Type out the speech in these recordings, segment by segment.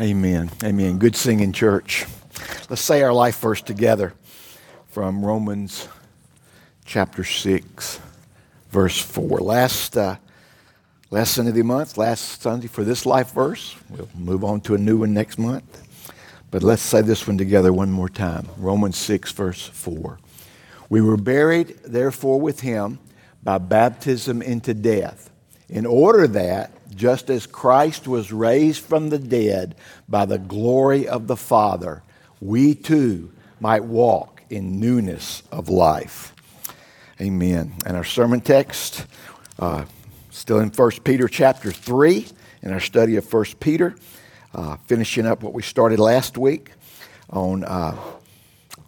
Amen. Amen. Good singing, church. Let's say our life verse together from Romans chapter 6, verse 4. Last, uh, last Sunday of the month, last Sunday for this life verse. We'll move on to a new one next month. But let's say this one together one more time. Romans 6, verse 4. We were buried, therefore, with him by baptism into death, in order that just as Christ was raised from the dead by the glory of the Father, we too might walk in newness of life. Amen. And our sermon text, uh, still in 1 Peter chapter 3, in our study of 1 Peter, uh, finishing up what we started last week on uh,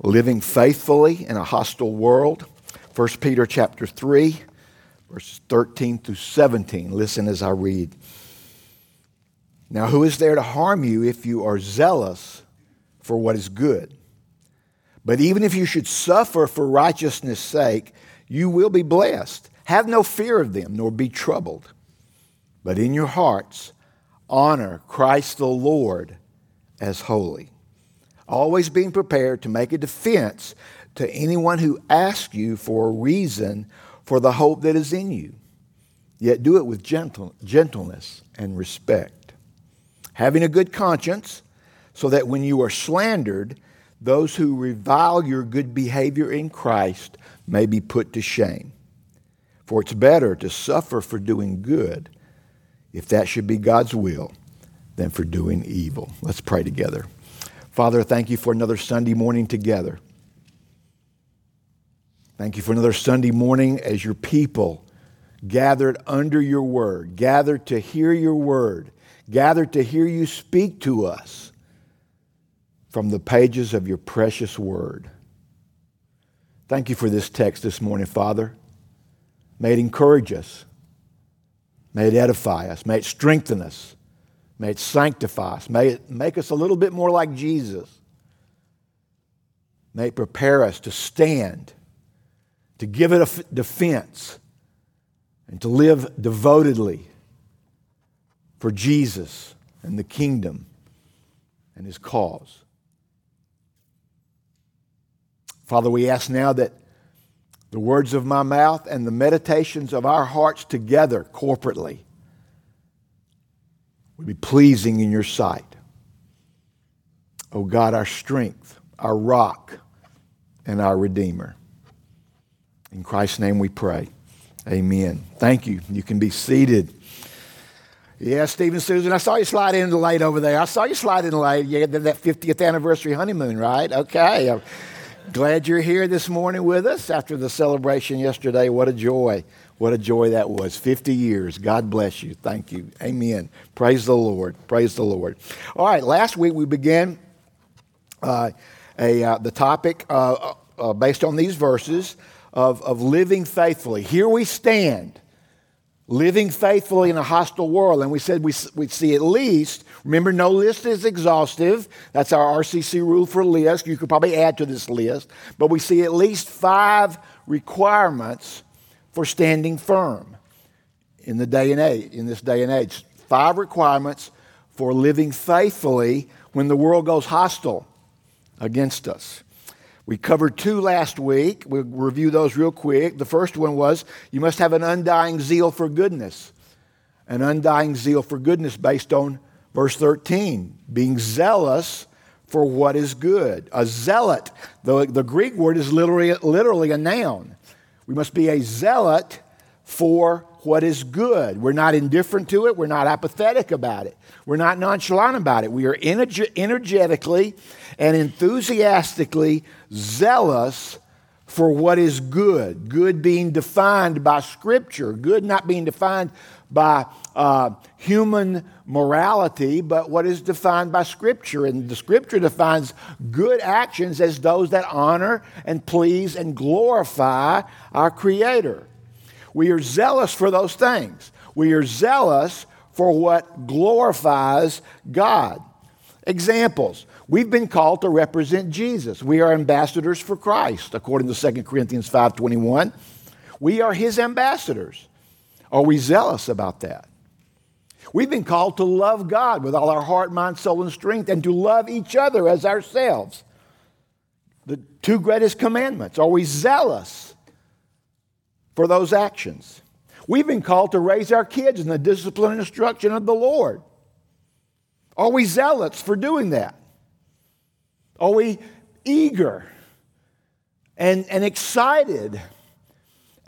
living faithfully in a hostile world. 1 Peter chapter 3, verses 13 through 17. Listen as I read. Now, who is there to harm you if you are zealous for what is good? But even if you should suffer for righteousness' sake, you will be blessed. Have no fear of them, nor be troubled. But in your hearts, honor Christ the Lord as holy, always being prepared to make a defense to anyone who asks you for a reason for the hope that is in you. Yet do it with gentle, gentleness and respect having a good conscience, so that when you are slandered, those who revile your good behavior in Christ may be put to shame. For it's better to suffer for doing good, if that should be God's will, than for doing evil. Let's pray together. Father, thank you for another Sunday morning together. Thank you for another Sunday morning as your people gathered under your word, gathered to hear your word gathered to hear you speak to us from the pages of your precious word. Thank you for this text this morning, Father. May it encourage us. May it edify us. May it strengthen us. May it sanctify us. May it make us a little bit more like Jesus. May it prepare us to stand, to give it a defense, and to live devotedly for Jesus and the kingdom and his cause. Father, we ask now that the words of my mouth and the meditations of our hearts together corporately would be pleasing in your sight. O oh God, our strength, our rock, and our Redeemer. In Christ's name we pray. Amen. Thank you. You can be seated. Yeah, Stephen Susan, I saw you slide in late over there. I saw you slide in late. Yeah, that 50th anniversary honeymoon, right? Okay. I'm glad you're here this morning with us after the celebration yesterday. What a joy. What a joy that was. 50 years. God bless you. Thank you. Amen. Praise the Lord. Praise the Lord. All right, last week we began uh, a, uh, the topic uh, uh based on these verses of, of living faithfully. Here we stand living faithfully in a hostile world. And we said we, we see at least, remember, no list is exhaustive. That's our RCC rule for list. You could probably add to this list. But we see at least five requirements for standing firm in the day and age, in this day and age. Five requirements for living faithfully when the world goes hostile against us. We covered two last week. We'll review those real quick. The first one was you must have an undying zeal for goodness. An undying zeal for goodness based on verse 13, being zealous for what is good. A zealot, the, the Greek word is literally, literally a noun. We must be a zealot for what is good. We're not indifferent to it. We're not apathetic about it. We're not nonchalant about it. We are energetically and enthusiastically zealous for what is good. Good being defined by Scripture, good not being defined by uh, human morality, but what is defined by Scripture. And the Scripture defines good actions as those that honor and please and glorify our Creator. We are zealous for those things. We are zealous for what glorifies God. Examples. We've been called to represent Jesus. We are ambassadors for Christ, according to 2 Corinthians 5:21. We are his ambassadors. Are we zealous about that? We've been called to love God with all our heart, mind, soul, and strength, and to love each other as ourselves. The two greatest commandments. Are we zealous for those actions? We've been called to raise our kids in the discipline and instruction of the Lord. Are we zealots for doing that? Are we eager and, and excited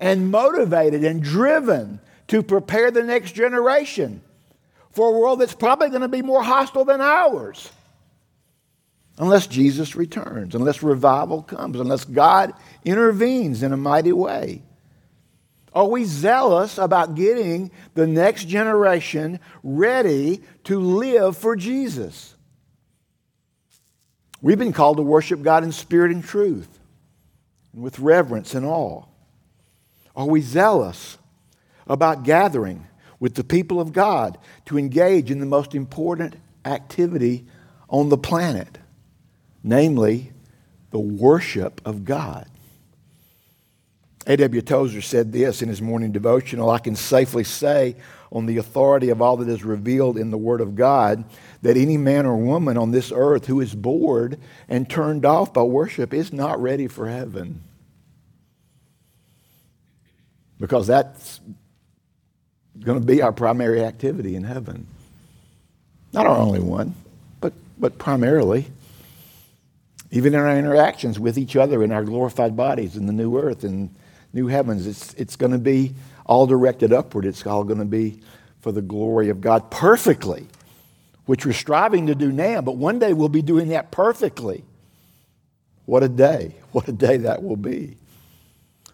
and motivated and driven to prepare the next generation for a world that's probably going to be more hostile than ours? Unless Jesus returns, unless revival comes, unless God intervenes in a mighty way. Are we zealous about getting the next generation ready to live for Jesus? We've been called to worship God in spirit and truth, and with reverence and awe. Are we zealous about gathering with the people of God to engage in the most important activity on the planet, namely the worship of God? A.W. Tozer said this in his morning devotional I can safely say, on the authority of all that is revealed in the Word of God, that any man or woman on this earth who is bored and turned off by worship is not ready for heaven. Because that's going to be our primary activity in heaven. Not our only one, but, but primarily. Even in our interactions with each other in our glorified bodies in the new earth and new heavens. It's, it's going to be all directed upward. It's all going to be for the glory of God perfectly, which we're striving to do now, but one day we'll be doing that perfectly. What a day. What a day that will be.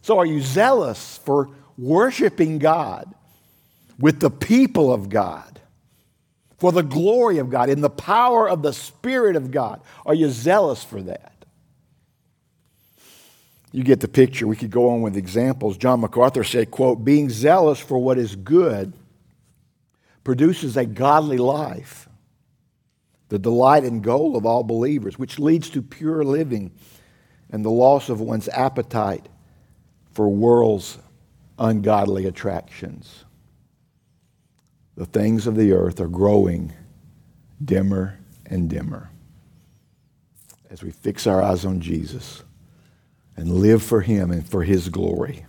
So, are you zealous for worshiping God with the people of God? For the glory of God, in the power of the Spirit of God? Are you zealous for that? You get the picture. We could go on with examples. John MacArthur said, quote, being zealous for what is good produces a godly life, the delight and goal of all believers, which leads to pure living and the loss of one's appetite for world's ungodly attractions. The things of the earth are growing dimmer and dimmer as we fix our eyes on Jesus and live for Him and for His glory.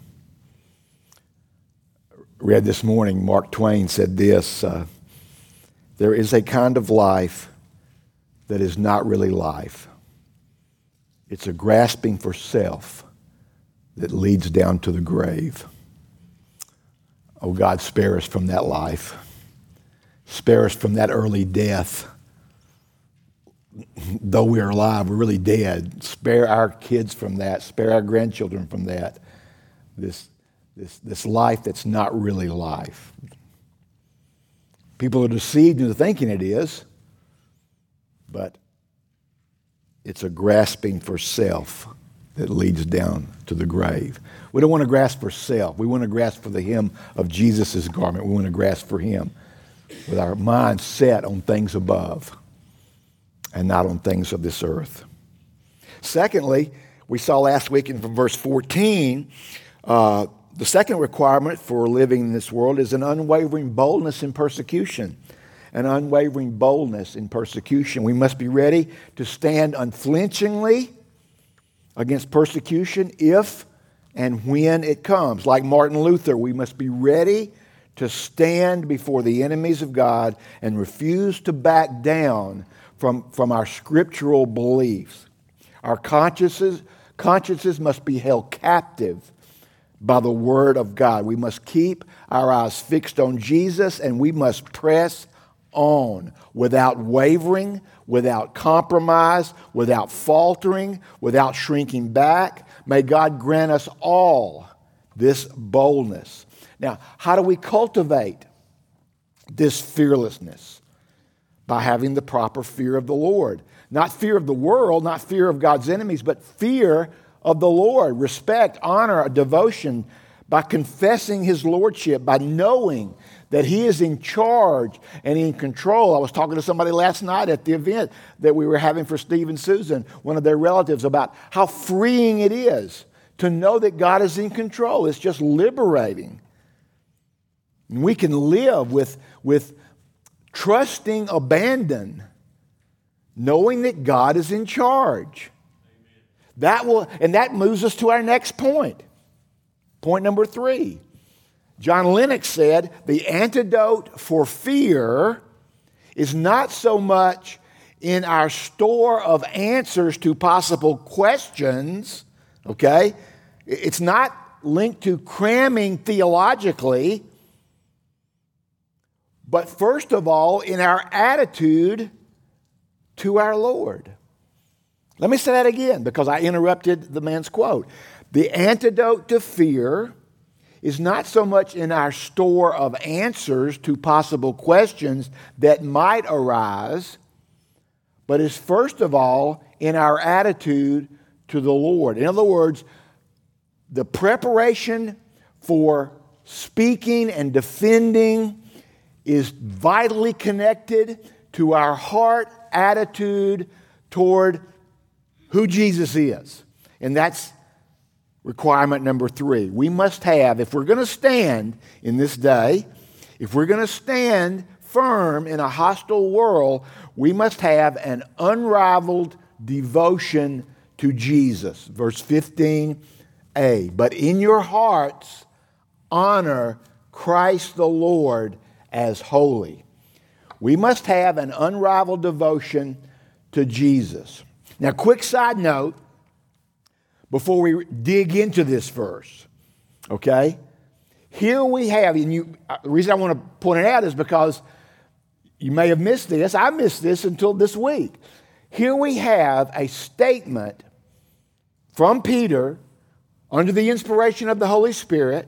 Read this morning, Mark Twain said this uh, There is a kind of life that is not really life, it's a grasping for self that leads down to the grave. Oh, God, spare us from that life. Spare us from that early death though we are alive, we're really dead. Spare our kids from that. Spare our grandchildren from that. This, this, this life that's not really life. People are deceived into thinking it is, but it's a grasping for self that leads down to the grave. We don't want to grasp for self. We want to grasp for the hem of Jesus' garment. We want to grasp for him with our mind set on things above and not on things of this earth. Secondly, we saw last week in verse 14, uh, the second requirement for living in this world is an unwavering boldness in persecution. An unwavering boldness in persecution. We must be ready to stand unflinchingly against persecution if and when it comes. Like Martin Luther, we must be ready to stand before the enemies of God and refuse to back down from, from our scriptural beliefs. Our consciences, consciences must be held captive by the Word of God. We must keep our eyes fixed on Jesus and we must press on without wavering, without compromise, without faltering, without shrinking back. May God grant us all this boldness. Now, how do we cultivate this fearlessness? By having the proper fear of the Lord. Not fear of the world, not fear of God's enemies, but fear of the Lord. Respect, honor, devotion by confessing his lordship, by knowing that he is in charge and in control. I was talking to somebody last night at the event that we were having for Steve and Susan, one of their relatives, about how freeing it is to know that God is in control. It's just liberating. And we can live with, with trusting abandon, knowing that God is in charge. That will, and that moves us to our next point. Point number three. John Lennox said the antidote for fear is not so much in our store of answers to possible questions, okay? It's not linked to cramming theologically, but first of all, in our attitude to our Lord. Let me say that again because I interrupted the man's quote. The antidote to fear is not so much in our store of answers to possible questions that might arise, but is first of all in our attitude to the Lord. In other words, the preparation for speaking and defending is vitally connected to our heart attitude toward who Jesus is. And that's requirement number three. We must have, if we're going to stand in this day, if we're going to stand firm in a hostile world, we must have an unrivaled devotion to Jesus. Verse 15a. But in your hearts, honor Christ the Lord as holy. We must have an unrivaled devotion to Jesus. Now, quick side note before we dig into this verse, okay? Here we have, and you, uh, the reason I want to point it out is because you may have missed this. I missed this until this week. Here we have a statement from Peter under the inspiration of the Holy Spirit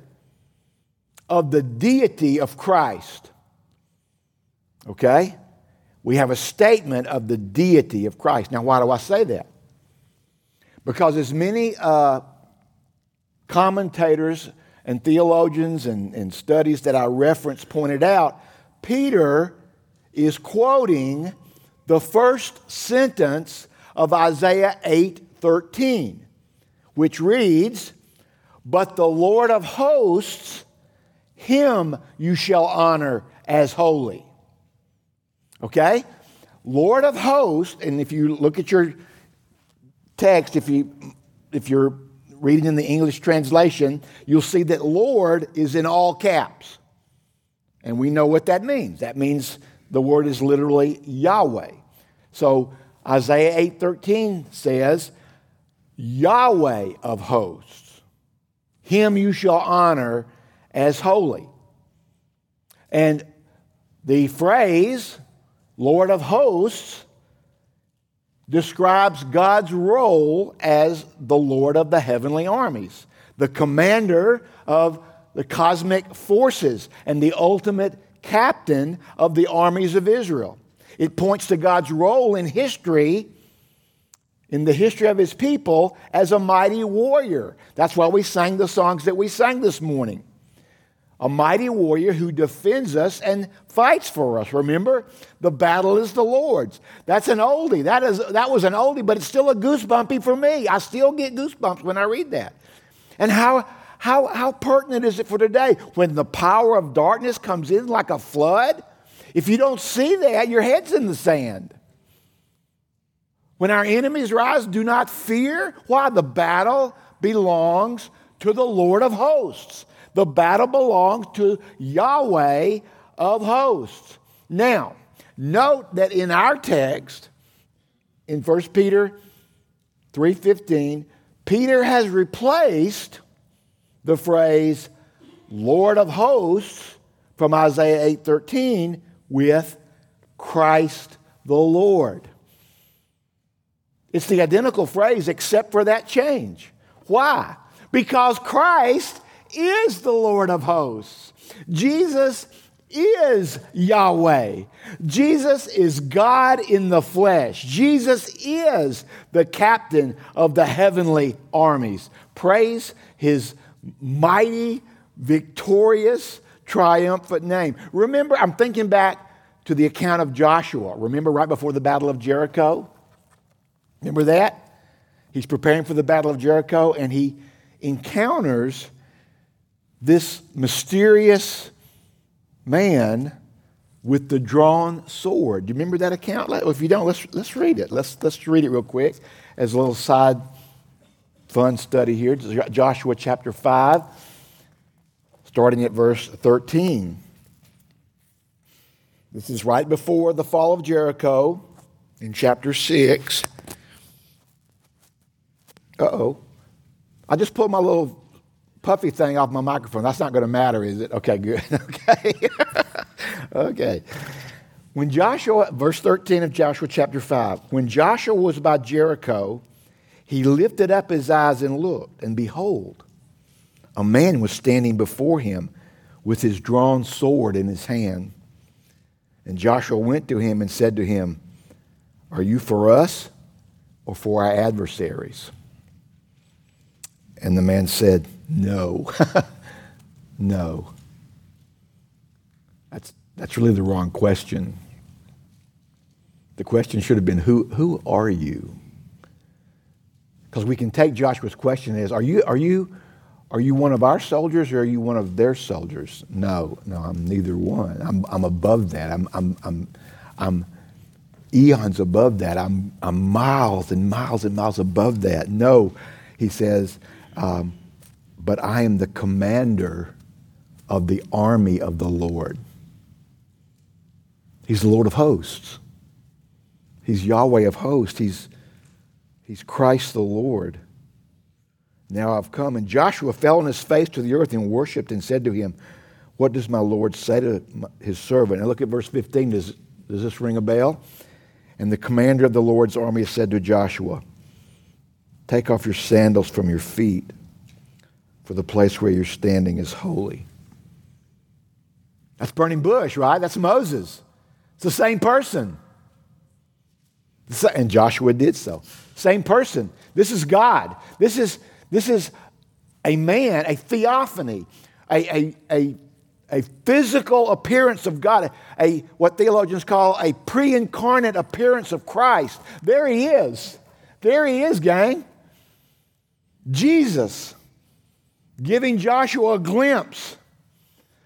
of the deity of Christ. Okay? We have a statement of the deity of Christ. Now, why do I say that? Because as many uh, commentators and theologians and, and studies that I reference pointed out, Peter is quoting the first sentence of Isaiah 8:13, which reads, "But the Lord of hosts, him you shall honor as holy." Okay? Lord of hosts, and if you look at your text, if you if you're reading in the English translation, you'll see that Lord is in all caps. And we know what that means. That means the word is literally Yahweh. So Isaiah 8:13 says, Yahweh of hosts, him you shall honor as holy. And the phrase Lord of hosts describes God's role as the Lord of the heavenly armies, the commander of the cosmic forces, and the ultimate captain of the armies of Israel. It points to God's role in history, in the history of his people, as a mighty warrior. That's why we sang the songs that we sang this morning. A mighty warrior who defends us and fights for us. Remember? The battle is the Lord's. That's an oldie. That, is, that was an oldie, but it's still a goosebumpy for me. I still get goosebumps when I read that. And how, how, how pertinent is it for today when the power of darkness comes in like a flood? If you don't see that, your head's in the sand. When our enemies rise, do not fear. Why? The battle belongs to the Lord of hosts. The battle belongs to Yahweh of hosts. Now, note that in our text, in 1 Peter 3:15, Peter has replaced the phrase Lord of hosts from Isaiah 8:13 with Christ the Lord. It's the identical phrase except for that change. Why? Because Christ is the Lord of hosts. Jesus is Yahweh. Jesus is God in the flesh. Jesus is the captain of the heavenly armies. Praise his mighty, victorious, triumphant name. Remember, I'm thinking back to the account of Joshua. Remember right before the Battle of Jericho? Remember that? He's preparing for the Battle of Jericho and he encounters this mysterious man with the drawn sword. Do you remember that account? Well, If you don't, let's, let's read it. Let's, let's read it real quick as a little side fun study here. Joshua chapter 5, starting at verse 13. This is right before the fall of Jericho in chapter 6. Uh oh. I just pulled my little puffy thing off my microphone. That's not going to matter, is it? Okay, good. okay. okay. When Joshua, verse 13 of Joshua chapter 5, when Joshua was by Jericho, he lifted up his eyes and looked, and behold, a man was standing before him with his drawn sword in his hand. And Joshua went to him and said to him, Are you for us or for our adversaries? And the man said, No. no. That's, that's really the wrong question. The question should have been, Who, who are you? Because we can take Joshua's question as, are you, are, you, are you one of our soldiers or are you one of their soldiers? No, no, I'm neither one. I'm, I'm above that. I'm, I'm, I'm, I'm eons above that. I'm, I'm miles and miles and miles above that. No, he says, um, but I am the commander of the army of the Lord. He's the Lord of hosts. He's Yahweh of hosts. He's, he's Christ the Lord. Now I've come. And Joshua fell on his face to the earth and worshiped and said to him, What does my Lord say to his servant? And look at verse 15. Does, does this ring a bell? And the commander of the Lord's army said to Joshua, Take off your sandals from your feet, for the place where you're standing is holy. That's burning bush, right? That's Moses. It's the same person. And Joshua did so. Same person. This is God. This is, this is a man, a theophany, a, a, a, a physical appearance of God, a, what theologians call a pre incarnate appearance of Christ. There he is. There he is, gang. Jesus giving Joshua a glimpse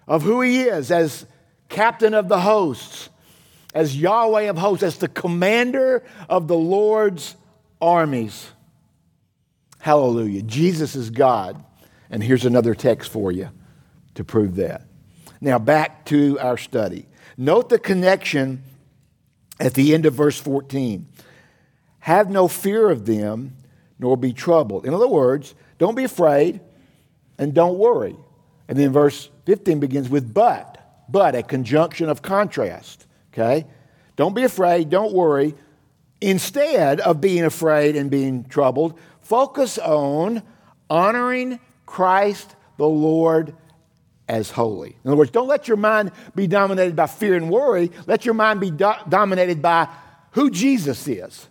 of who he is as captain of the hosts, as Yahweh of hosts, as the commander of the Lord's armies. Hallelujah. Jesus is God. And here's another text for you to prove that. Now, back to our study. Note the connection at the end of verse 14. Have no fear of them, nor be troubled. In other words, don't be afraid and don't worry. And then verse 15 begins with but, but, a conjunction of contrast. Okay? Don't be afraid, don't worry. Instead of being afraid and being troubled, focus on honoring Christ the Lord as holy. In other words, don't let your mind be dominated by fear and worry. Let your mind be do- dominated by who Jesus is.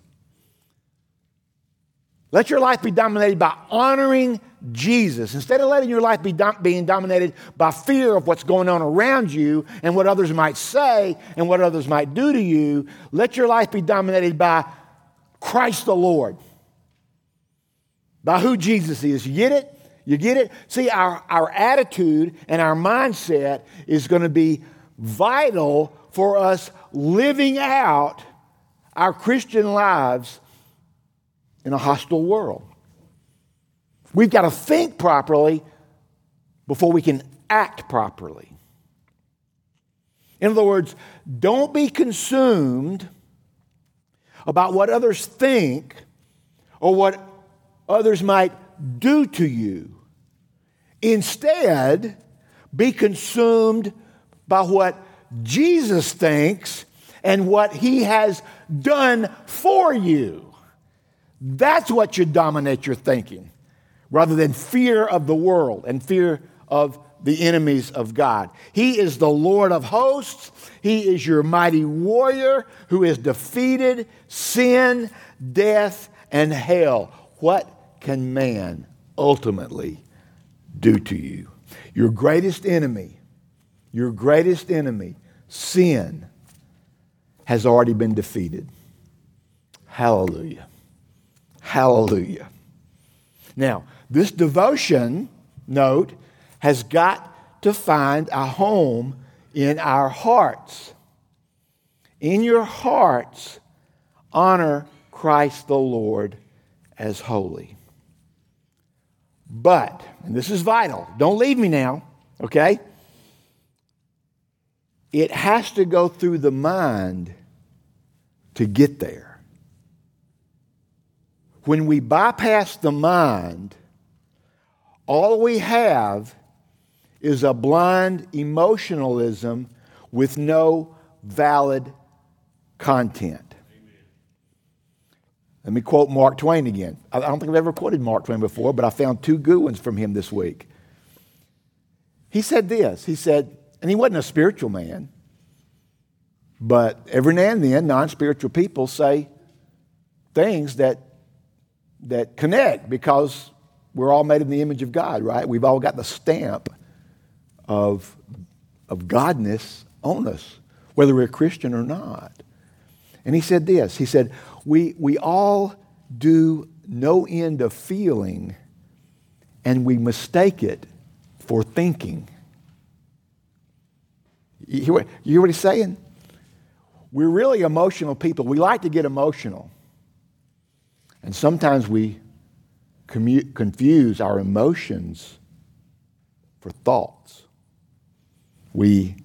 Let your life be dominated by honoring Jesus. Instead of letting your life be dom- being dominated by fear of what's going on around you and what others might say and what others might do to you, let your life be dominated by Christ the Lord, by who Jesus is. You get it? You get it? See, our, our attitude and our mindset is going to be vital for us living out our Christian lives in a hostile world. We've got to think properly before we can act properly. In other words, don't be consumed about what others think or what others might do to you. Instead, be consumed by what Jesus thinks and what he has done for you. That's what should dominate your thinking, rather than fear of the world and fear of the enemies of God. He is the Lord of hosts. He is your mighty warrior who has defeated sin, death, and hell. What can man ultimately do to you? Your greatest enemy, your greatest enemy, sin, has already been defeated. Hallelujah. Hallelujah. Now, this devotion note has got to find a home in our hearts. in your hearts, honor Christ the Lord as holy. But, and this is vital, don't leave me now, okay? It has to go through the mind to get there. When we bypass the mind, all we have is a blind emotionalism with no valid content. Let me quote Mark Twain again. I don't think I've ever quoted Mark Twain before, but I found two good ones from him this week. He said this He said, and he wasn't a spiritual man, but every now and then, non spiritual people say things that, that connect because we're all made in the image of God, right? We've all got the stamp of, of Godness on us, whether we're Christian or not. And he said this He said, We, we all do no end of feeling, and we mistake it for thinking. You hear what, you hear what he's saying? We're really emotional people. We like to get emotional. And sometimes we commu- confuse our emotions for thoughts. We,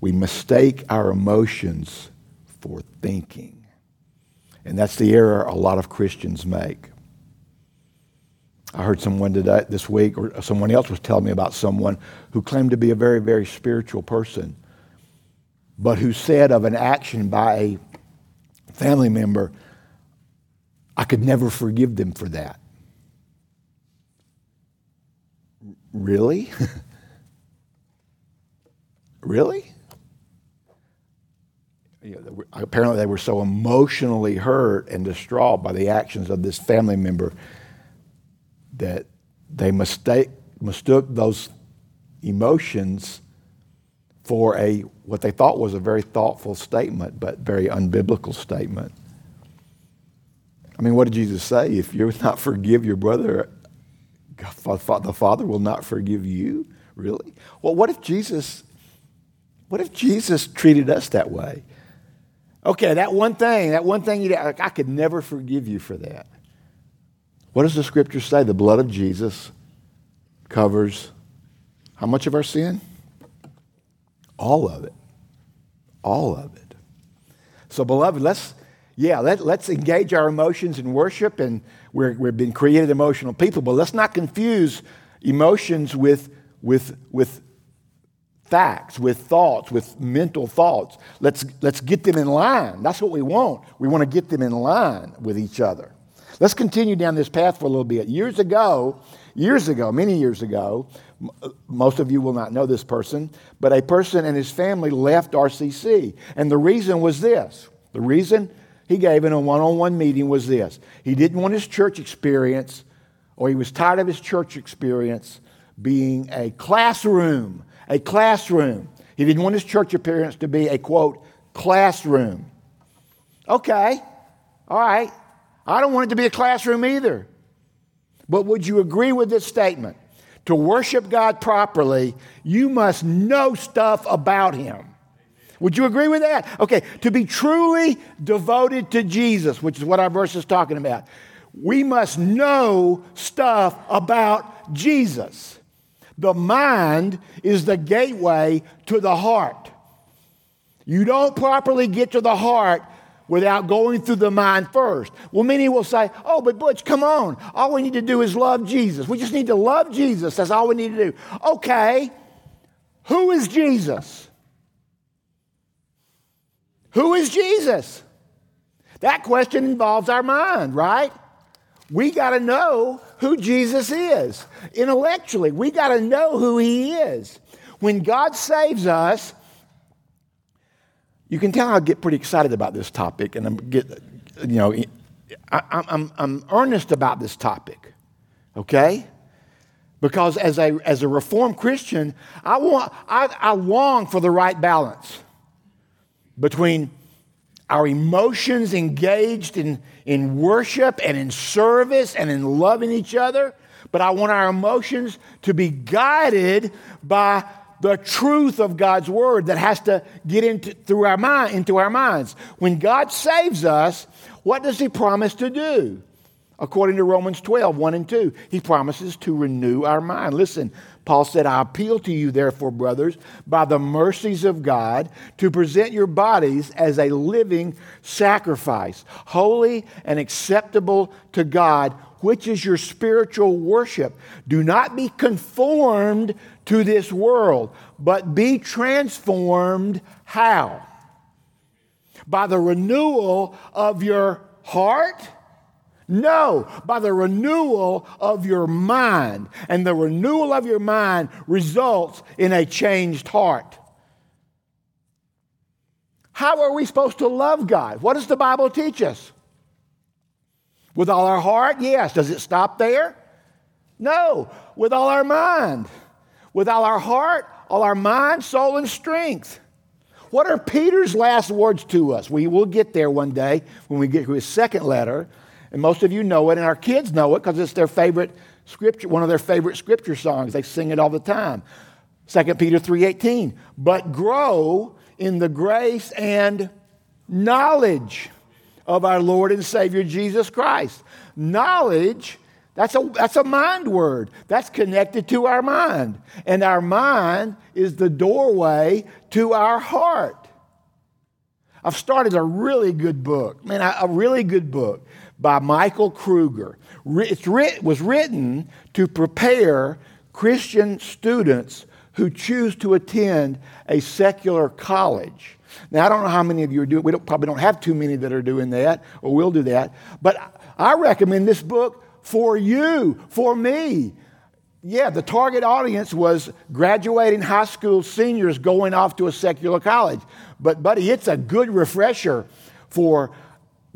we mistake our emotions for thinking. And that's the error a lot of Christians make. I heard someone today, this week, or someone else was telling me about someone who claimed to be a very, very spiritual person, but who said of an action by a family member, I could never forgive them for that. Really? really? You know, apparently, they were so emotionally hurt and distraught by the actions of this family member that they mistake, mistook those emotions for a what they thought was a very thoughtful statement, but very unbiblical statement. I mean, what did Jesus say? If you not forgive your brother the Father will not forgive you? Really? Well, what if Jesus, what if Jesus treated us that way? Okay, that one thing, that one thing you did, I could never forgive you for that. What does the scripture say? The blood of Jesus covers how much of our sin? All of it. All of it. So, beloved, let's, yeah, let, let's engage our emotions in worship and we're, we've been created emotional people, but let's not confuse emotions with, with, with facts, with thoughts, with mental thoughts. Let's, let's get them in line. That's what we want. We want to get them in line with each other. Let's continue down this path for a little bit. Years ago, years ago, many years ago, most of you will not know this person, but a person and his family left RCC. And the reason was this the reason he gave in a one on one meeting was this he didn't want his church experience, or he was tired of his church experience being a classroom. A classroom. He didn't want his church appearance to be a quote, classroom. Okay, all right. I don't want it to be a classroom either. But would you agree with this statement? To worship God properly, you must know stuff about Him. Would you agree with that? Okay, to be truly devoted to Jesus, which is what our verse is talking about, we must know stuff about Jesus. The mind is the gateway to the heart. You don't properly get to the heart without going through the mind first. Well, many will say, Oh, but Butch, come on. All we need to do is love Jesus. We just need to love Jesus. That's all we need to do. Okay, who is Jesus? Who is Jesus? That question involves our mind, right? We got to know who Jesus is. Intellectually, we got to know who he is. When God saves us, you can tell I get pretty excited about this topic, and I'm get, you know, I, I'm, I'm earnest about this topic, okay? Because as a, as a Reformed Christian, I, want, I, I long for the right balance between our emotions engaged in, in worship and in service and in loving each other, but I want our emotions to be guided by the truth of God's word that has to get into through our mind into our minds. When God saves us, what does he promise to do? According to Romans 12, 1 and 2, he promises to renew our mind. Listen, Paul said, I appeal to you, therefore, brothers, by the mercies of God, to present your bodies as a living sacrifice, holy and acceptable to God, which is your spiritual worship. Do not be conformed to this world, but be transformed. How? By the renewal of your heart no, by the renewal of your mind. And the renewal of your mind results in a changed heart. How are we supposed to love God? What does the Bible teach us? With all our heart? Yes. Does it stop there? No. With all our mind. With all our heart, all our mind, soul, and strength. What are Peter's last words to us? We will get there one day when we get to his second letter. And most of you know it, and our kids know it because it's their favorite scripture, one of their favorite scripture songs. They sing it all the time. 2 Peter 3:18. But grow in the grace and knowledge of our Lord and Savior Jesus Christ. Knowledge, that's a, that's a mind word. That's connected to our mind. And our mind is the doorway to our heart. I've started a really good book, man, a really good book by Michael Kruger. It was written to prepare Christian students who choose to attend a secular college. Now, I don't know how many of you are doing, we don't, probably don't have too many that are doing that or will do that, but I recommend this book for you, for me. Yeah, the target audience was graduating high school seniors going off to a secular college. But, buddy, it's a good refresher for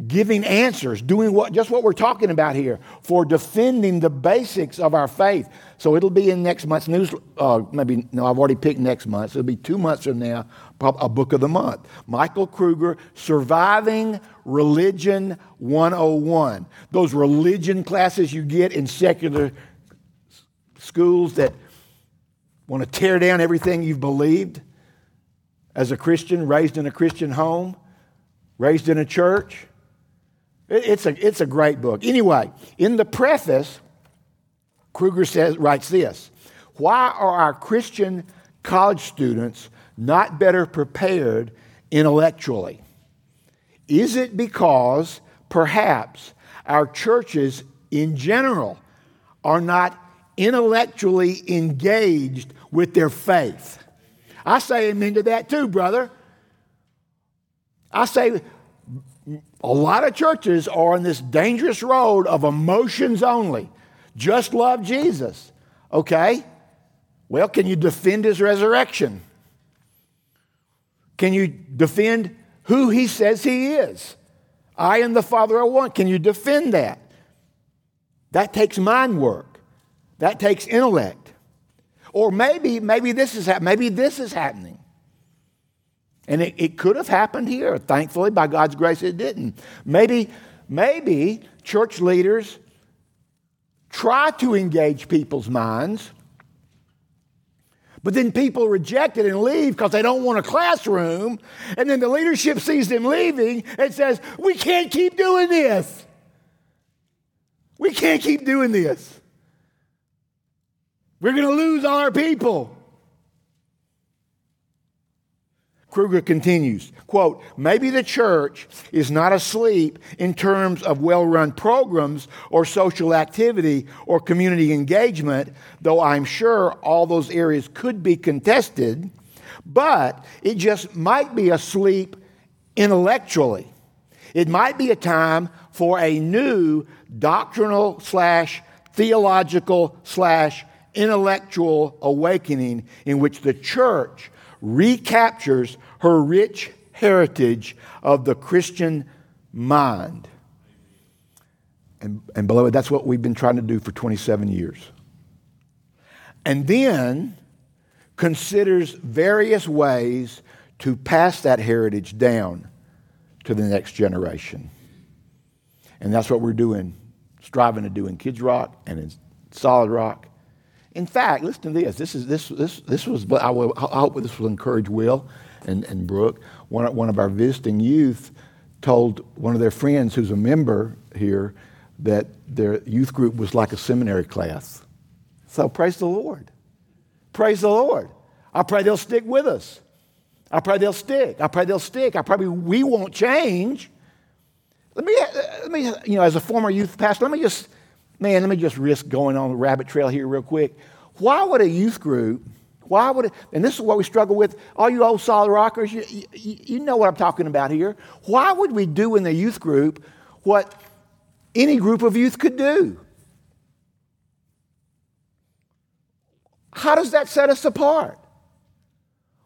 giving answers, doing what, just what we're talking about here, for defending the basics of our faith. So it'll be in next month's news. Uh, maybe, no, I've already picked next month. So it'll be two months from now, a book of the month. Michael Kruger, Surviving Religion 101. Those religion classes you get in secular schools that want to tear down everything you've believed as a Christian, raised in a Christian home, raised in a church. It's a, it's a great book. Anyway, in the preface, Kruger says, writes this Why are our Christian college students not better prepared intellectually? Is it because perhaps our churches in general are not intellectually engaged with their faith? I say amen to that too, brother. I say a lot of churches are on this dangerous road of emotions only. Just love Jesus. Okay? Well, can you defend his resurrection? Can you defend who he says he is? I and the Father are one. Can you defend that? That takes mind work. That takes intellect. Or maybe, maybe this is maybe this is happening. And it, it could have happened here. Thankfully, by God's grace, it didn't. Maybe, maybe church leaders try to engage people's minds, but then people reject it and leave because they don't want a classroom. And then the leadership sees them leaving and says, We can't keep doing this. We can't keep doing this. We're going to lose all our people. Kruger continues, quote, maybe the church is not asleep in terms of well-run programs or social activity or community engagement, though I'm sure all those areas could be contested, but it just might be asleep intellectually. It might be a time for a new doctrinal slash theological slash intellectual awakening in which the church recaptures her rich heritage of the Christian mind. And, and beloved, that's what we've been trying to do for 27 years. And then considers various ways to pass that heritage down to the next generation. And that's what we're doing, striving to do in Kids Rock and in Solid Rock In fact, listen to this. This, is, this, this, this was, I, will, I hope this will encourage Will and, and Brooke. One, one of our visiting youth told one of their friends who's a member here that their youth group was like a seminary class. So praise the Lord. Praise the Lord. I pray they'll stick with us. I pray they'll stick. I pray they'll stick. I probably we won't change. Let me, let me, you know, as a former youth pastor, let me just, man, let me just risk going on the rabbit trail here real quick. Why would a youth group, why would it, and this is what we struggle with, all you old solid rockers, you, you, you know what I'm talking about here. Why would we do in the youth group what any group of youth could do? How does that set us apart?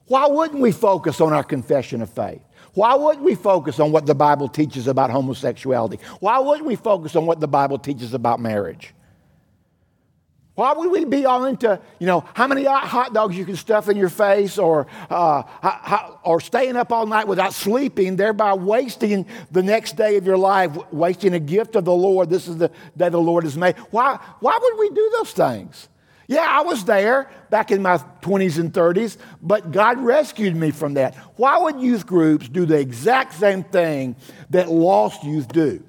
Why wouldn't we focus on our confession of faith? Why wouldn't we focus on what the Bible teaches about homosexuality? Why wouldn't we focus on what the Bible teaches about marriage? Why would we be all into, you know, how many hot dogs you can stuff in your face or, uh, how, or staying up all night without sleeping, thereby wasting the next day of your life, wasting a gift of the Lord? This is the day the Lord has made. Why, why would we do those things? Yeah, I was there back in my 20s and 30s, but God rescued me from that. Why would youth groups do the exact same thing that lost youth do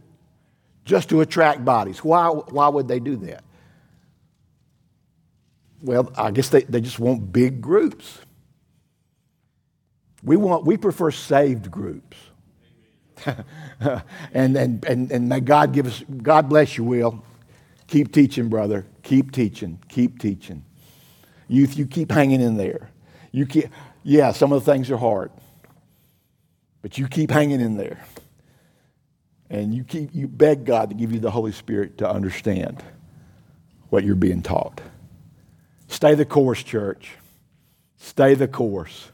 just to attract bodies? Why, why would they do that? Well, I guess they, they just want big groups. We, want, we prefer saved groups. and, and, and, and may God give us, God bless you, Will. Keep teaching, brother. Keep teaching. Keep teaching. Youth, you keep hanging in there. You keep, yeah, some of the things are hard, but you keep hanging in there. And you keep you beg God to give you the Holy Spirit to understand what you're being taught. Stay the course, church. Stay the course.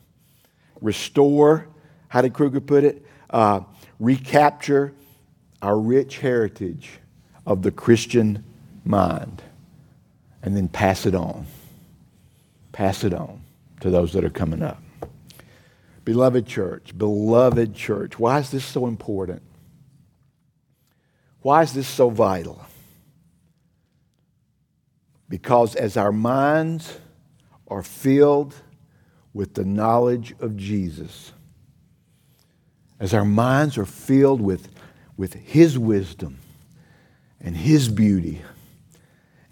Restore, how did Kruger put it? Uh, recapture our rich heritage of the Christian mind and then pass it on. Pass it on to those that are coming up. Beloved church, beloved church, why is this so important? Why is this so vital? Because as our minds are filled with the knowledge of Jesus, as our minds are filled with, with His wisdom and His beauty,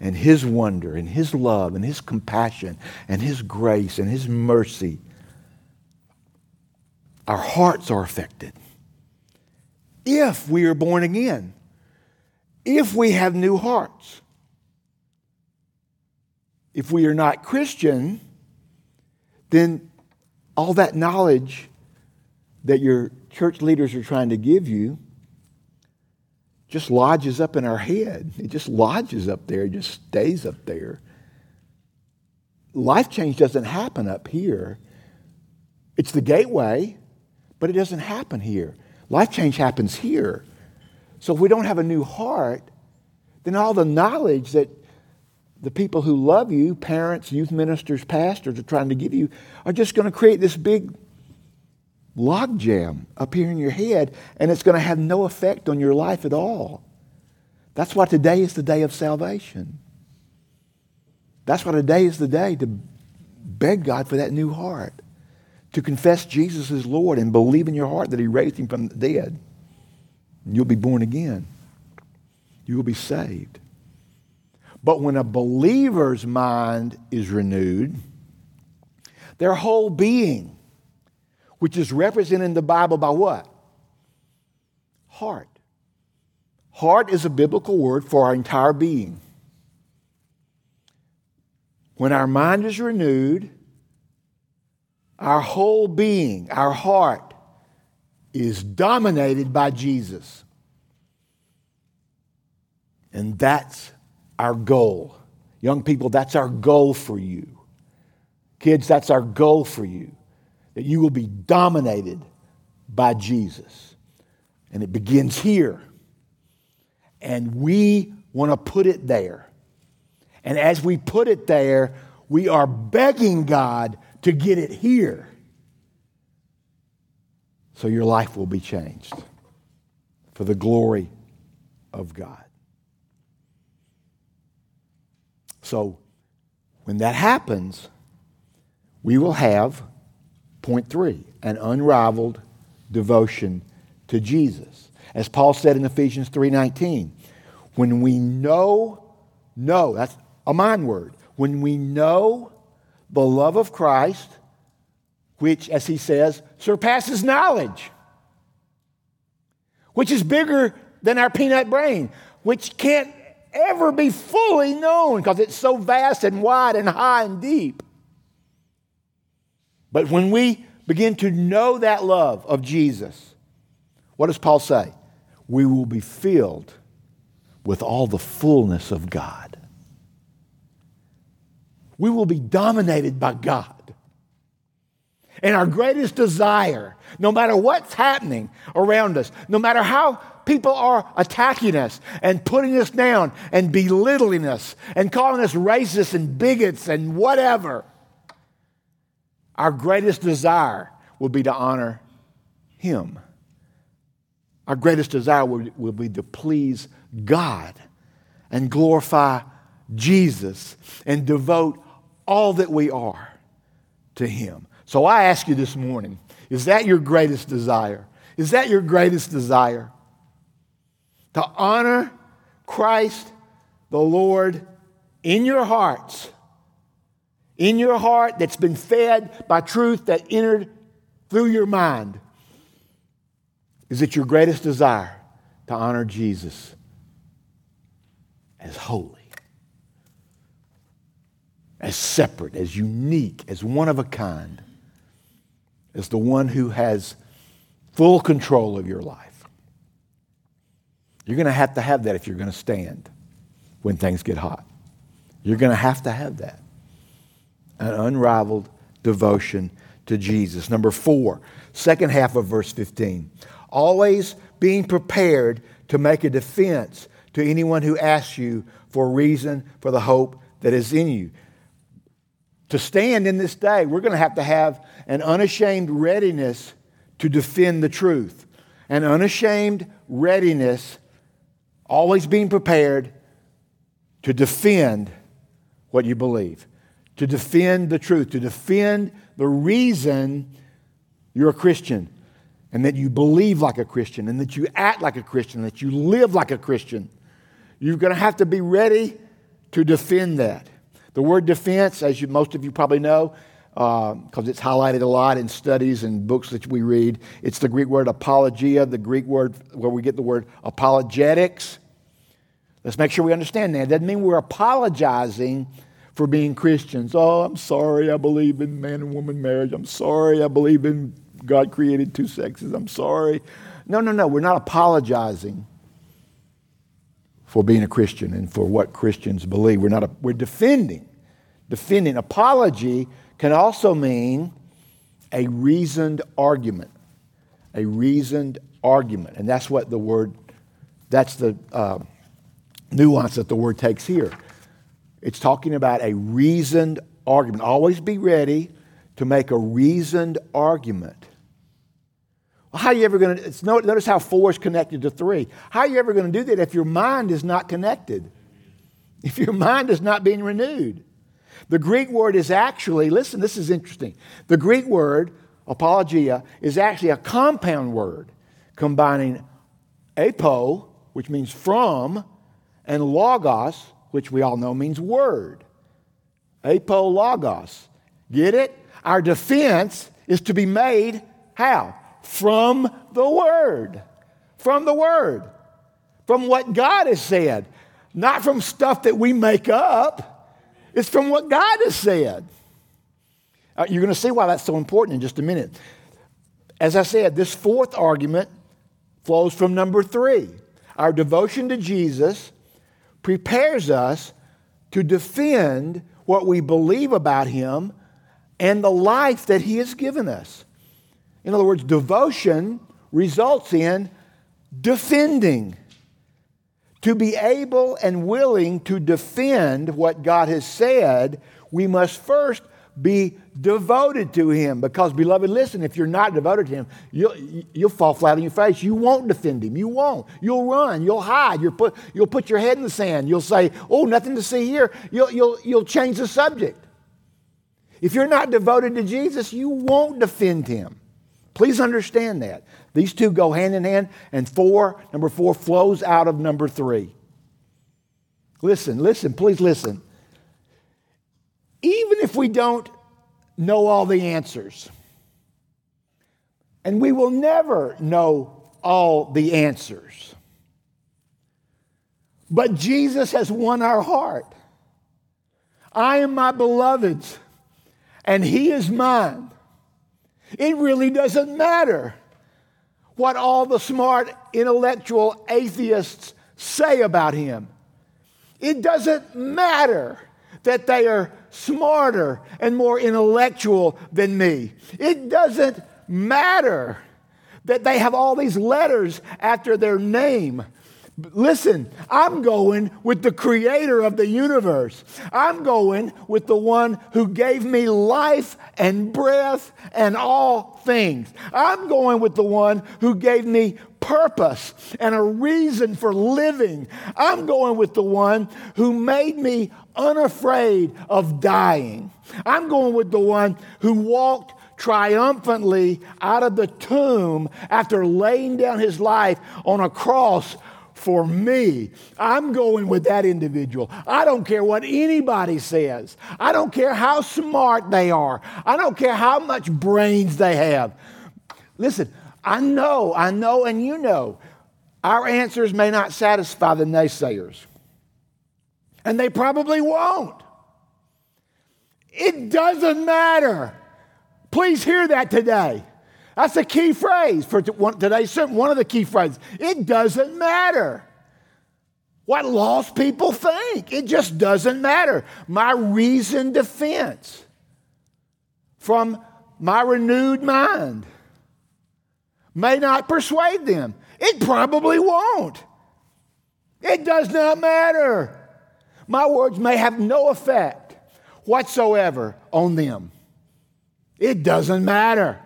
and His wonder and His love and His compassion and His grace and His mercy, our hearts are affected. If we are born again, if we have new hearts. If we are not Christian, then all that knowledge that your church leaders are trying to give you just lodges up in our head. It just lodges up there, it just stays up there. Life change doesn't happen up here. It's the gateway, but it doesn't happen here. Life change happens here. So if we don't have a new heart, then all the knowledge that the people who love you, parents, youth ministers, pastors, are trying to give you, are just going to create this big logjam up here in your head, and it's going to have no effect on your life at all. That's why today is the day of salvation. That's why today is the day to beg God for that new heart, to confess Jesus as Lord and believe in your heart that He raised Him from the dead. You'll be born again. You will be saved. But when a believer's mind is renewed, their whole being which is represented in the Bible by what? Heart. Heart is a biblical word for our entire being. When our mind is renewed, our whole being, our heart, is dominated by Jesus. And that's our goal. Young people, that's our goal for you. Kids, that's our goal for you that you will be dominated by Jesus. And it begins here. And we want to put it there. And as we put it there, we are begging God to get it here. So your life will be changed for the glory of God. So, When that happens, we will have, point three, an unrivaled devotion to Jesus. As Paul said in Ephesians 3:19, when we know, know, that's a mind word. When we know the love of Christ, which, as he says, surpasses knowledge, which is bigger than our peanut brain, which can't ever be fully known because it's so vast and wide and high and deep. But when we begin to know that love of Jesus, what does Paul say? We will be filled with all the fullness of God. We will be dominated by God. And our greatest desire, no matter what's happening around us, no matter how people are attacking us and putting us down and belittling us and calling us racists and bigots and whatever, our greatest desire will be to honor Him. Our greatest desire will, will be to please God and glorify Jesus and devote all that we are to Him. So I ask you this morning is that your greatest desire? Is that your greatest desire? To honor Christ the Lord in your hearts, in your heart that's been fed by truth that entered through your mind. Is it your greatest desire to honor Jesus as holy, as separate, as unique, as one of a kind? as the one who has full control of your life. You're going to have to have that if you're going to stand when things get hot. You're going to have to have that. An unrivaled devotion to Jesus. Number four, second half of verse 15. Always being prepared to make a defense to anyone who asks you for a reason for the hope that is in you. To stand in this day, we're going to have to have an unashamed readiness to defend the truth, an unashamed readiness, always being prepared to defend what you believe, to defend the truth, to defend the reason you're a Christian and that you believe like a Christian and that you act like a Christian, that you live like a Christian. You're going to have to be ready to defend that. The word defense, as you, most of you probably know, because uh, it's highlighted a lot in studies and books that we read. It's the Greek word apologia, the Greek word where we get the word apologetics. Let's make sure we understand that. It doesn't mean we're apologizing for being Christians. Oh, I'm sorry, I believe in man and woman marriage. I'm sorry, I believe in God created two sexes. I'm sorry. No, no, no. We're not apologizing for being a Christian and for what Christians believe. We're not. A, we're defending. Defending. Apology can also mean a reasoned argument. A reasoned argument. And that's what the word, that's the uh, nuance that the word takes here. It's talking about a reasoned argument. Always be ready to make a reasoned argument. How are you ever going to, notice how four is connected to three. How are you ever going to do that if your mind is not connected? If your mind is not being renewed? The Greek word is actually, listen, this is interesting. The Greek word, apologia, is actually a compound word combining apo, which means from, and logos, which we all know means word. Apo logos. Get it? Our defense is to be made how? From the word. From the word. From what God has said. Not from stuff that we make up it's from what God has said. Uh, you're going to see why that's so important in just a minute. As I said, this fourth argument flows from number three. Our devotion to Jesus prepares us to defend what we believe about him and the life that he has given us. In other words, devotion results in defending to be able and willing to defend what God has said, we must first be devoted to him. Because, beloved, listen, if you're not devoted to him, you'll, you'll fall flat on your face. You won't defend him. You won't. You'll run. You'll hide. You'll put, you'll put your head in the sand. You'll say, oh, nothing to see here. You'll, you'll, you'll change the subject. If you're not devoted to Jesus, you won't defend him. Please understand that. These two go hand in hand, and four, number four, flows out of number three. Listen, listen, please listen. Even if we don't know all the answers, and we will never know all the answers, but Jesus has won our heart. I am my beloved's, and he is mine. It really doesn't matter what all the smart intellectual atheists say about him. It doesn't matter that they are smarter and more intellectual than me. It doesn't matter that they have all these letters after their name. Listen, I'm going with the creator of the universe. I'm going with the one who gave me life and breath and all things. I'm going with the one who gave me purpose and a reason for living. I'm going with the one who made me unafraid of dying. I'm going with the one who walked triumphantly out of the tomb after laying down his life on a cross for me. I'm going with that individual. I don't care what anybody says. I don't care how smart they are. I don't care how much brains they have. Listen, I know, I know, and you know, our answers may not satisfy the naysayers. And they probably won't. It doesn't matter. Please hear that today. That's a key phrase for today's sermon, one of the key phrases. It doesn't matter what lost people think. It just doesn't matter. My reasoned defense from my renewed mind may not persuade them. It probably won't. It does not matter. My words may have no effect whatsoever on them. It doesn't matter.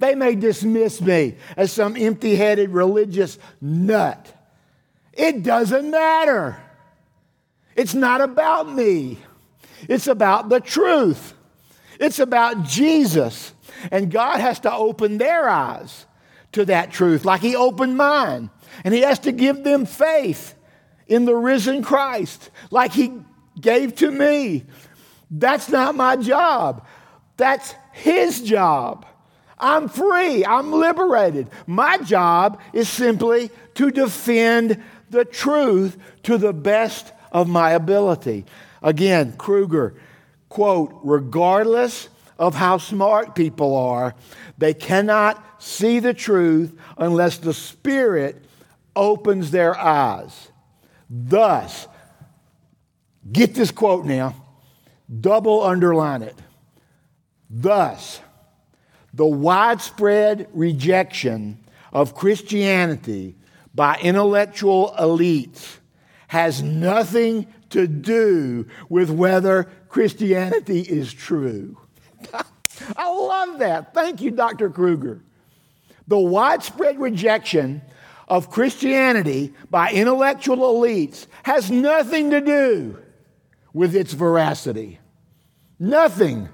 They may dismiss me as some empty headed religious nut. It doesn't matter. It's not about me, it's about the truth. It's about Jesus. And God has to open their eyes to that truth, like He opened mine. And He has to give them faith in the risen Christ, like He gave to me. That's not my job, that's His job. I'm free. I'm liberated. My job is simply to defend the truth to the best of my ability. Again, Kruger, quote, regardless of how smart people are, they cannot see the truth unless the Spirit opens their eyes. Thus, get this quote now, double underline it. Thus, the widespread rejection of Christianity by intellectual elites has nothing to do with whether Christianity is true. I love that. Thank you, Dr. Kruger. The widespread rejection of Christianity by intellectual elites has nothing to do with its veracity. Nothing.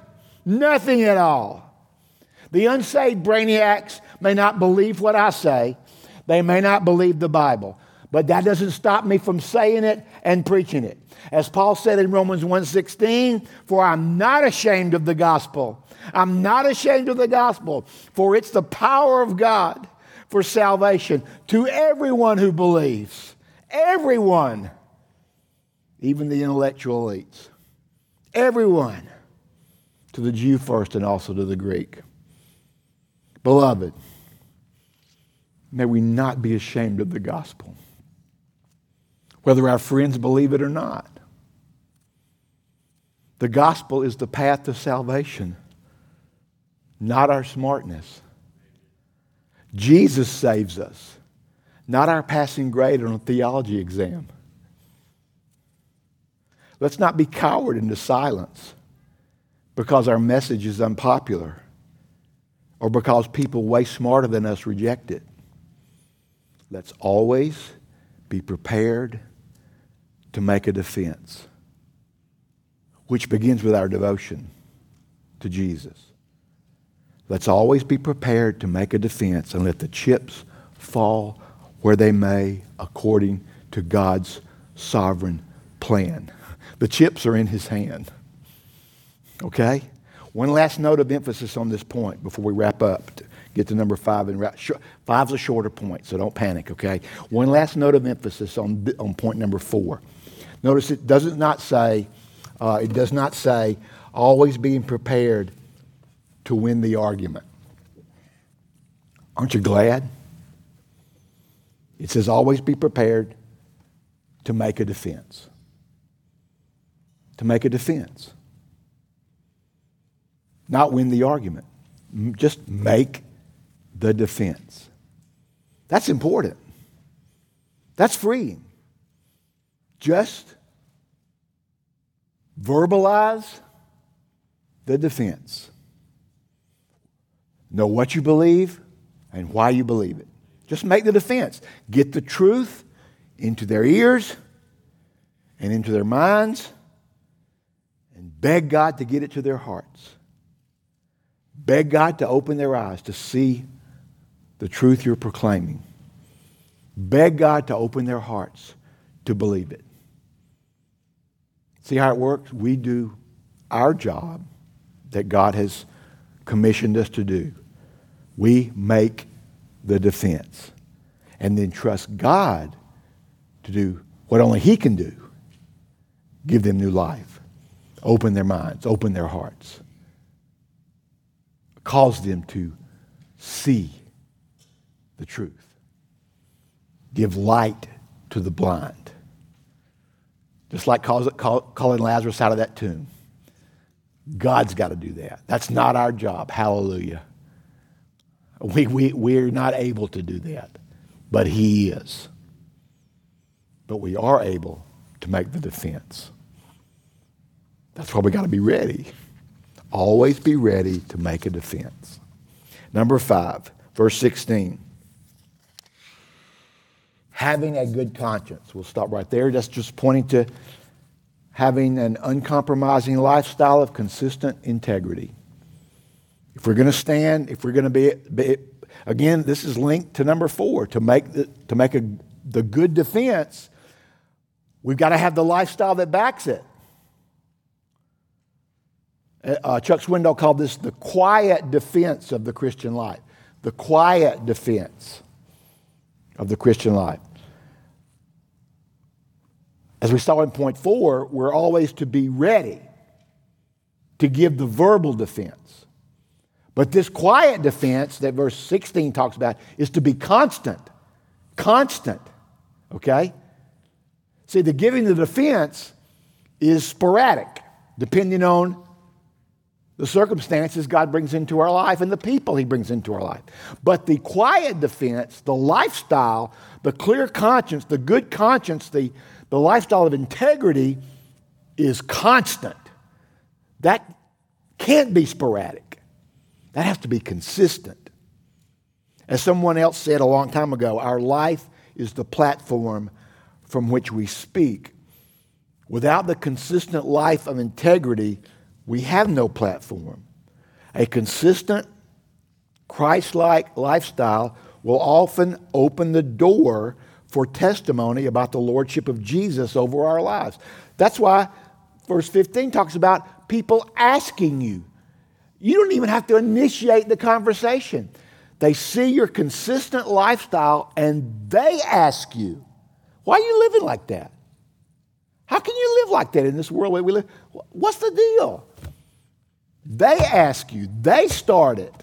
Nothing at all. The unsaved brainiacs may not believe what I say, they may not believe the Bible, but that doesn't stop me from saying it and preaching it. As Paul said in Romans 1:16, for I'm not ashamed of the gospel. I'm not ashamed of the gospel, for it's the power of God for salvation to everyone who believes. Everyone, even the intellectual elites. Everyone, to the Jew first and also to the Greek. Beloved, may we not be ashamed of the gospel, whether our friends believe it or not. The gospel is the path to salvation, not our smartness. Jesus saves us, not our passing grade on a theology exam. Let's not be coward into silence. because our message is unpopular or because people way smarter than us reject it. Let's always be prepared to make a defense, which begins with our devotion to Jesus. Let's always be prepared to make a defense and let the chips fall where they may according to God's sovereign plan. The chips are in his hand. Okay? One last note of emphasis on this point before we wrap up. To get to number five and wrap. Five's a shorter point, so don't panic, okay? One last note of emphasis on, on point number four. Notice it does not say, uh, it does not say always being prepared to win the argument. Aren't you glad? It says always be prepared to make a defense. To make a defense. Not win the argument. Just make the defense. That's important. That's freeing. Just verbalize the defense. Know what you believe and why you believe it. Just make the defense. Get the truth into their ears and into their minds and beg God to get it to their hearts. Beg God to open their eyes to see the truth you're proclaiming. Beg God to open their hearts to believe it. See how it works? We do our job that God has commissioned us to do. We make the defense and then trust God to do what only He can do give them new life, open their minds, open their hearts, cause them to see the truth, give light to the blind. Just like calling Lazarus out of that tomb. God's got to do that. That's not our job. Hallelujah. We, we, we're not able to do that, but He is. But we are able to make the defense. That's why we got to be ready. Always be ready to make a defense. Number five, verse 16. Having a good conscience. We'll stop right there. That's just pointing to having an uncompromising lifestyle of consistent integrity. If we're going to stand, if we're going to be, be, again, this is linked to number four to make the, to make a, the good defense. We've got to have the lifestyle that backs it. Uh, Chuck Swindoll called this the quiet defense of the Christian life. The quiet defense of the Christian life. As we saw in point four, we're always to be ready to give the verbal defense. But this quiet defense that verse 16 talks about is to be constant. Constant. Okay? See, the giving the defense is sporadic, depending on the circumstances God brings into our life and the people He brings into our life. But the quiet defense, the lifestyle, the clear conscience, the good conscience, the, the lifestyle of integrity is constant. That can't be sporadic, that has to be consistent. As someone else said a long time ago, our life is the platform from which we speak. Without the consistent life of integrity, we have no platform. A consistent, Christ like lifestyle will often open the door for testimony about the lordship of Jesus over our lives. That's why verse 15 talks about people asking you. You don't even have to initiate the conversation. They see your consistent lifestyle and they ask you, Why are you living like that? How can you live like that in this world where we live? What's the deal? They ask you, they start it.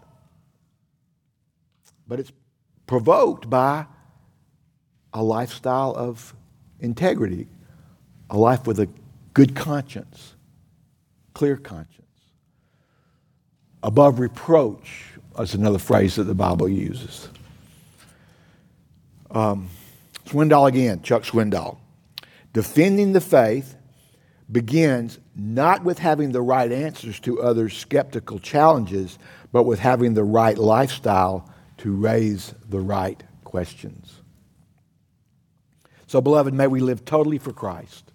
But it's provoked by a lifestyle of integrity, a life with a good conscience, clear conscience. Above reproach is another phrase that the Bible uses. Um, Swindoll again, Chuck Swindoll. Defending the faith begins not with having the right answers to others' skeptical challenges, but with having the right lifestyle to raise the right questions. So, beloved, may we live totally for Christ.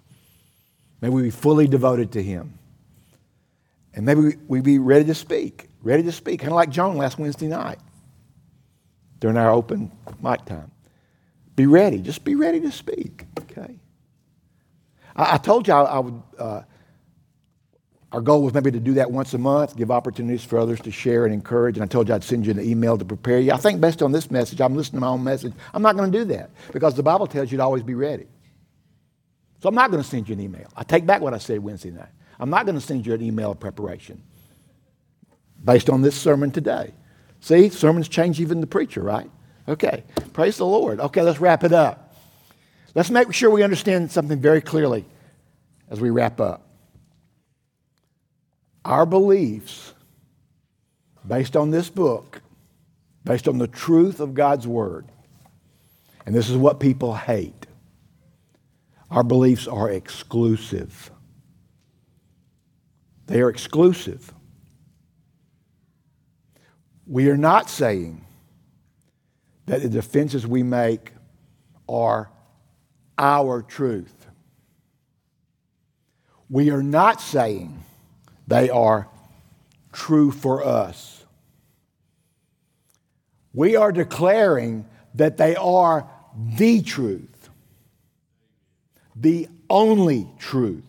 May we be fully devoted to Him. And maybe we be ready to speak, ready to speak, kind of like Joan last Wednesday night during our open mic time. Be ready. Just be ready to speak, okay? I, I told you I, I would, uh, our goal was maybe to do that once a month, give opportunities for others to share and encourage. And I told you I'd send you an email to prepare you. I think based on this message, I'm listening to my own message. I'm not going to do that because the Bible tells you to always be ready. So I'm not going to send you an email. I take back what I said Wednesday night. I'm not going to send you an email of preparation based on this sermon today. See, sermons change even the preacher, right? Okay, praise the Lord. Okay, let's wrap it up. Let's make sure we understand something very clearly as we wrap up. Our beliefs, based on this book, based on the truth of God's Word, and this is what people hate, our beliefs are exclusive. They are exclusive. We are not saying that the defenses we make are our truth. We are not saying they are true for us. We are declaring that they are the truth, the only truth.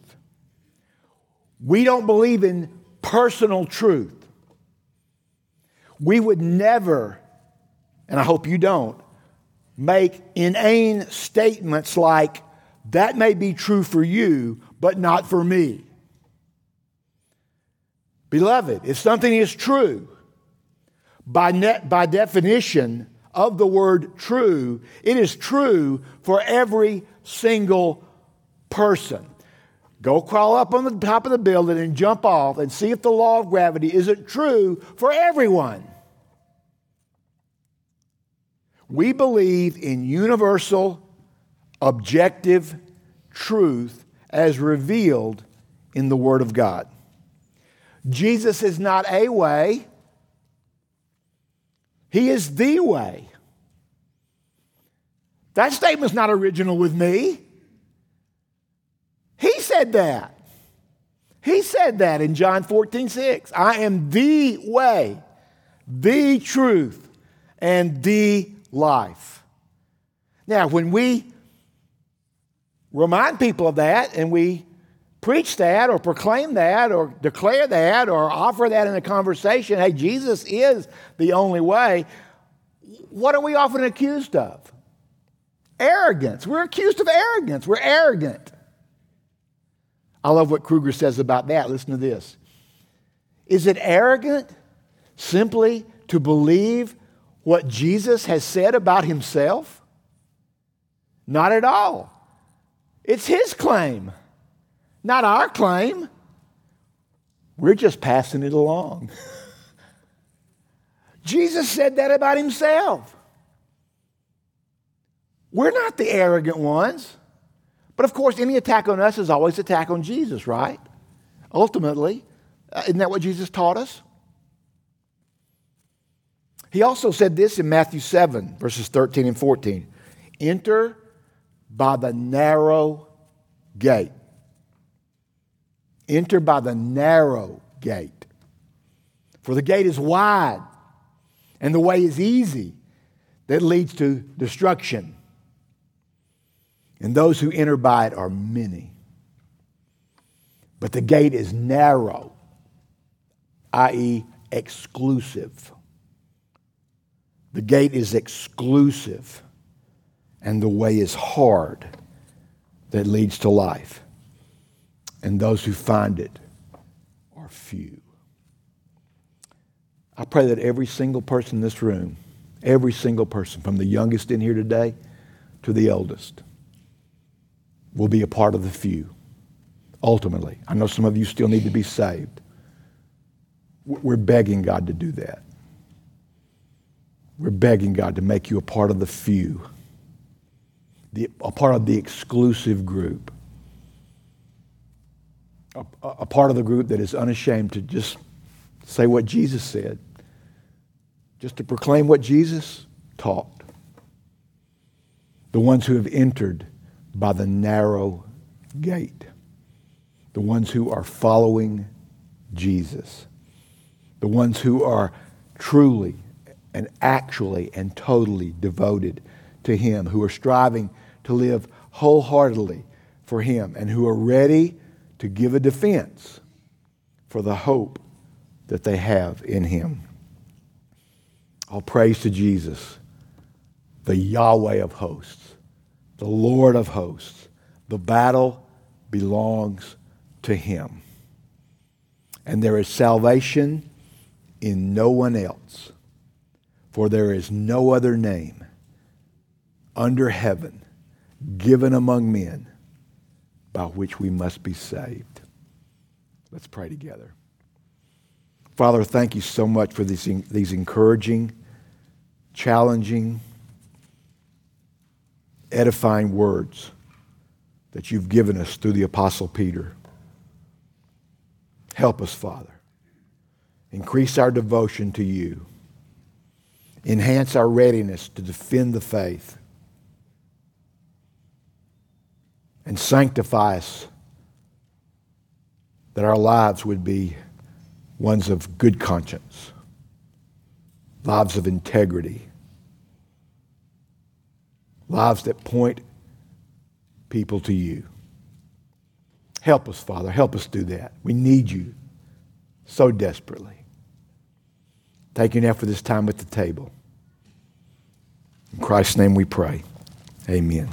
We don't believe in personal truth. We would never, and I hope you don't, make inane statements like, that may be true for you, but not for me. Beloved, if something is true, by, net, by definition of the word true, it is true for every single person. Go crawl up on the top of the building and jump off and see if the law of gravity isn't true for everyone. We believe in universal, objective truth as revealed in the Word of God. Jesus is not a way, He is the way. That statement's not original with me. He said that. He said that in John 14, 6. I am the way, the truth, and the life. Now, when we remind people of that and we preach that or proclaim that or declare that or offer that in a conversation, hey, Jesus is the only way, what are we often accused of? Arrogance. We're accused of arrogance. We're arrogant. I love what Kruger says about that. Listen to this. Is it arrogant simply to believe what Jesus has said about himself? Not at all. It's his claim, not our claim. We're just passing it along. Jesus said that about himself. We're not the arrogant ones. But of course, any attack on us is always attack on Jesus, right? Ultimately, uh, isn't that what Jesus taught us? He also said this in Matthew 7, verses 13 and 14 Enter by the narrow gate. Enter by the narrow gate. For the gate is wide, and the way is easy that leads to destruction and those who enter by it are many. But the gate is narrow, i.e., exclusive. The gate is exclusive, and the way is hard that leads to life. And those who find it are few. I pray that every single person in this room, every single person, from the youngest in here today to the oldest, will be a part of the few. Ultimately, I know some of you still need to be saved. We're begging God to do that. We're begging God to make you a part of the few, the, a part of the exclusive group. a, a part of the group that is unashamed to just say what Jesus said, just to proclaim what Jesus taught. The ones who have entered by the narrow gate, the ones who are following Jesus, the ones who are truly and actually and totally devoted to Him, who are striving to live wholeheartedly for Him, and who are ready to give a defense for the hope that they have in Him. All praise to Jesus, the Yahweh of hosts, the Lord of hosts. The battle belongs to Him. And there is salvation in no one else, for there is no other name under heaven given among men by which we must be saved. Let's pray together. Father, thank you so much for these, these encouraging, challenging, edifying words that you've given us through the Apostle Peter. Help us, Father. Increase our devotion to you. Enhance our readiness to defend the faith. And sanctify us that our lives would be ones of good conscience, lives of integrity, lives that point people to you. Help us, Father. Help us do that. We need you so desperately. Thank you now for this time at the table. In Christ's name we pray. Amen.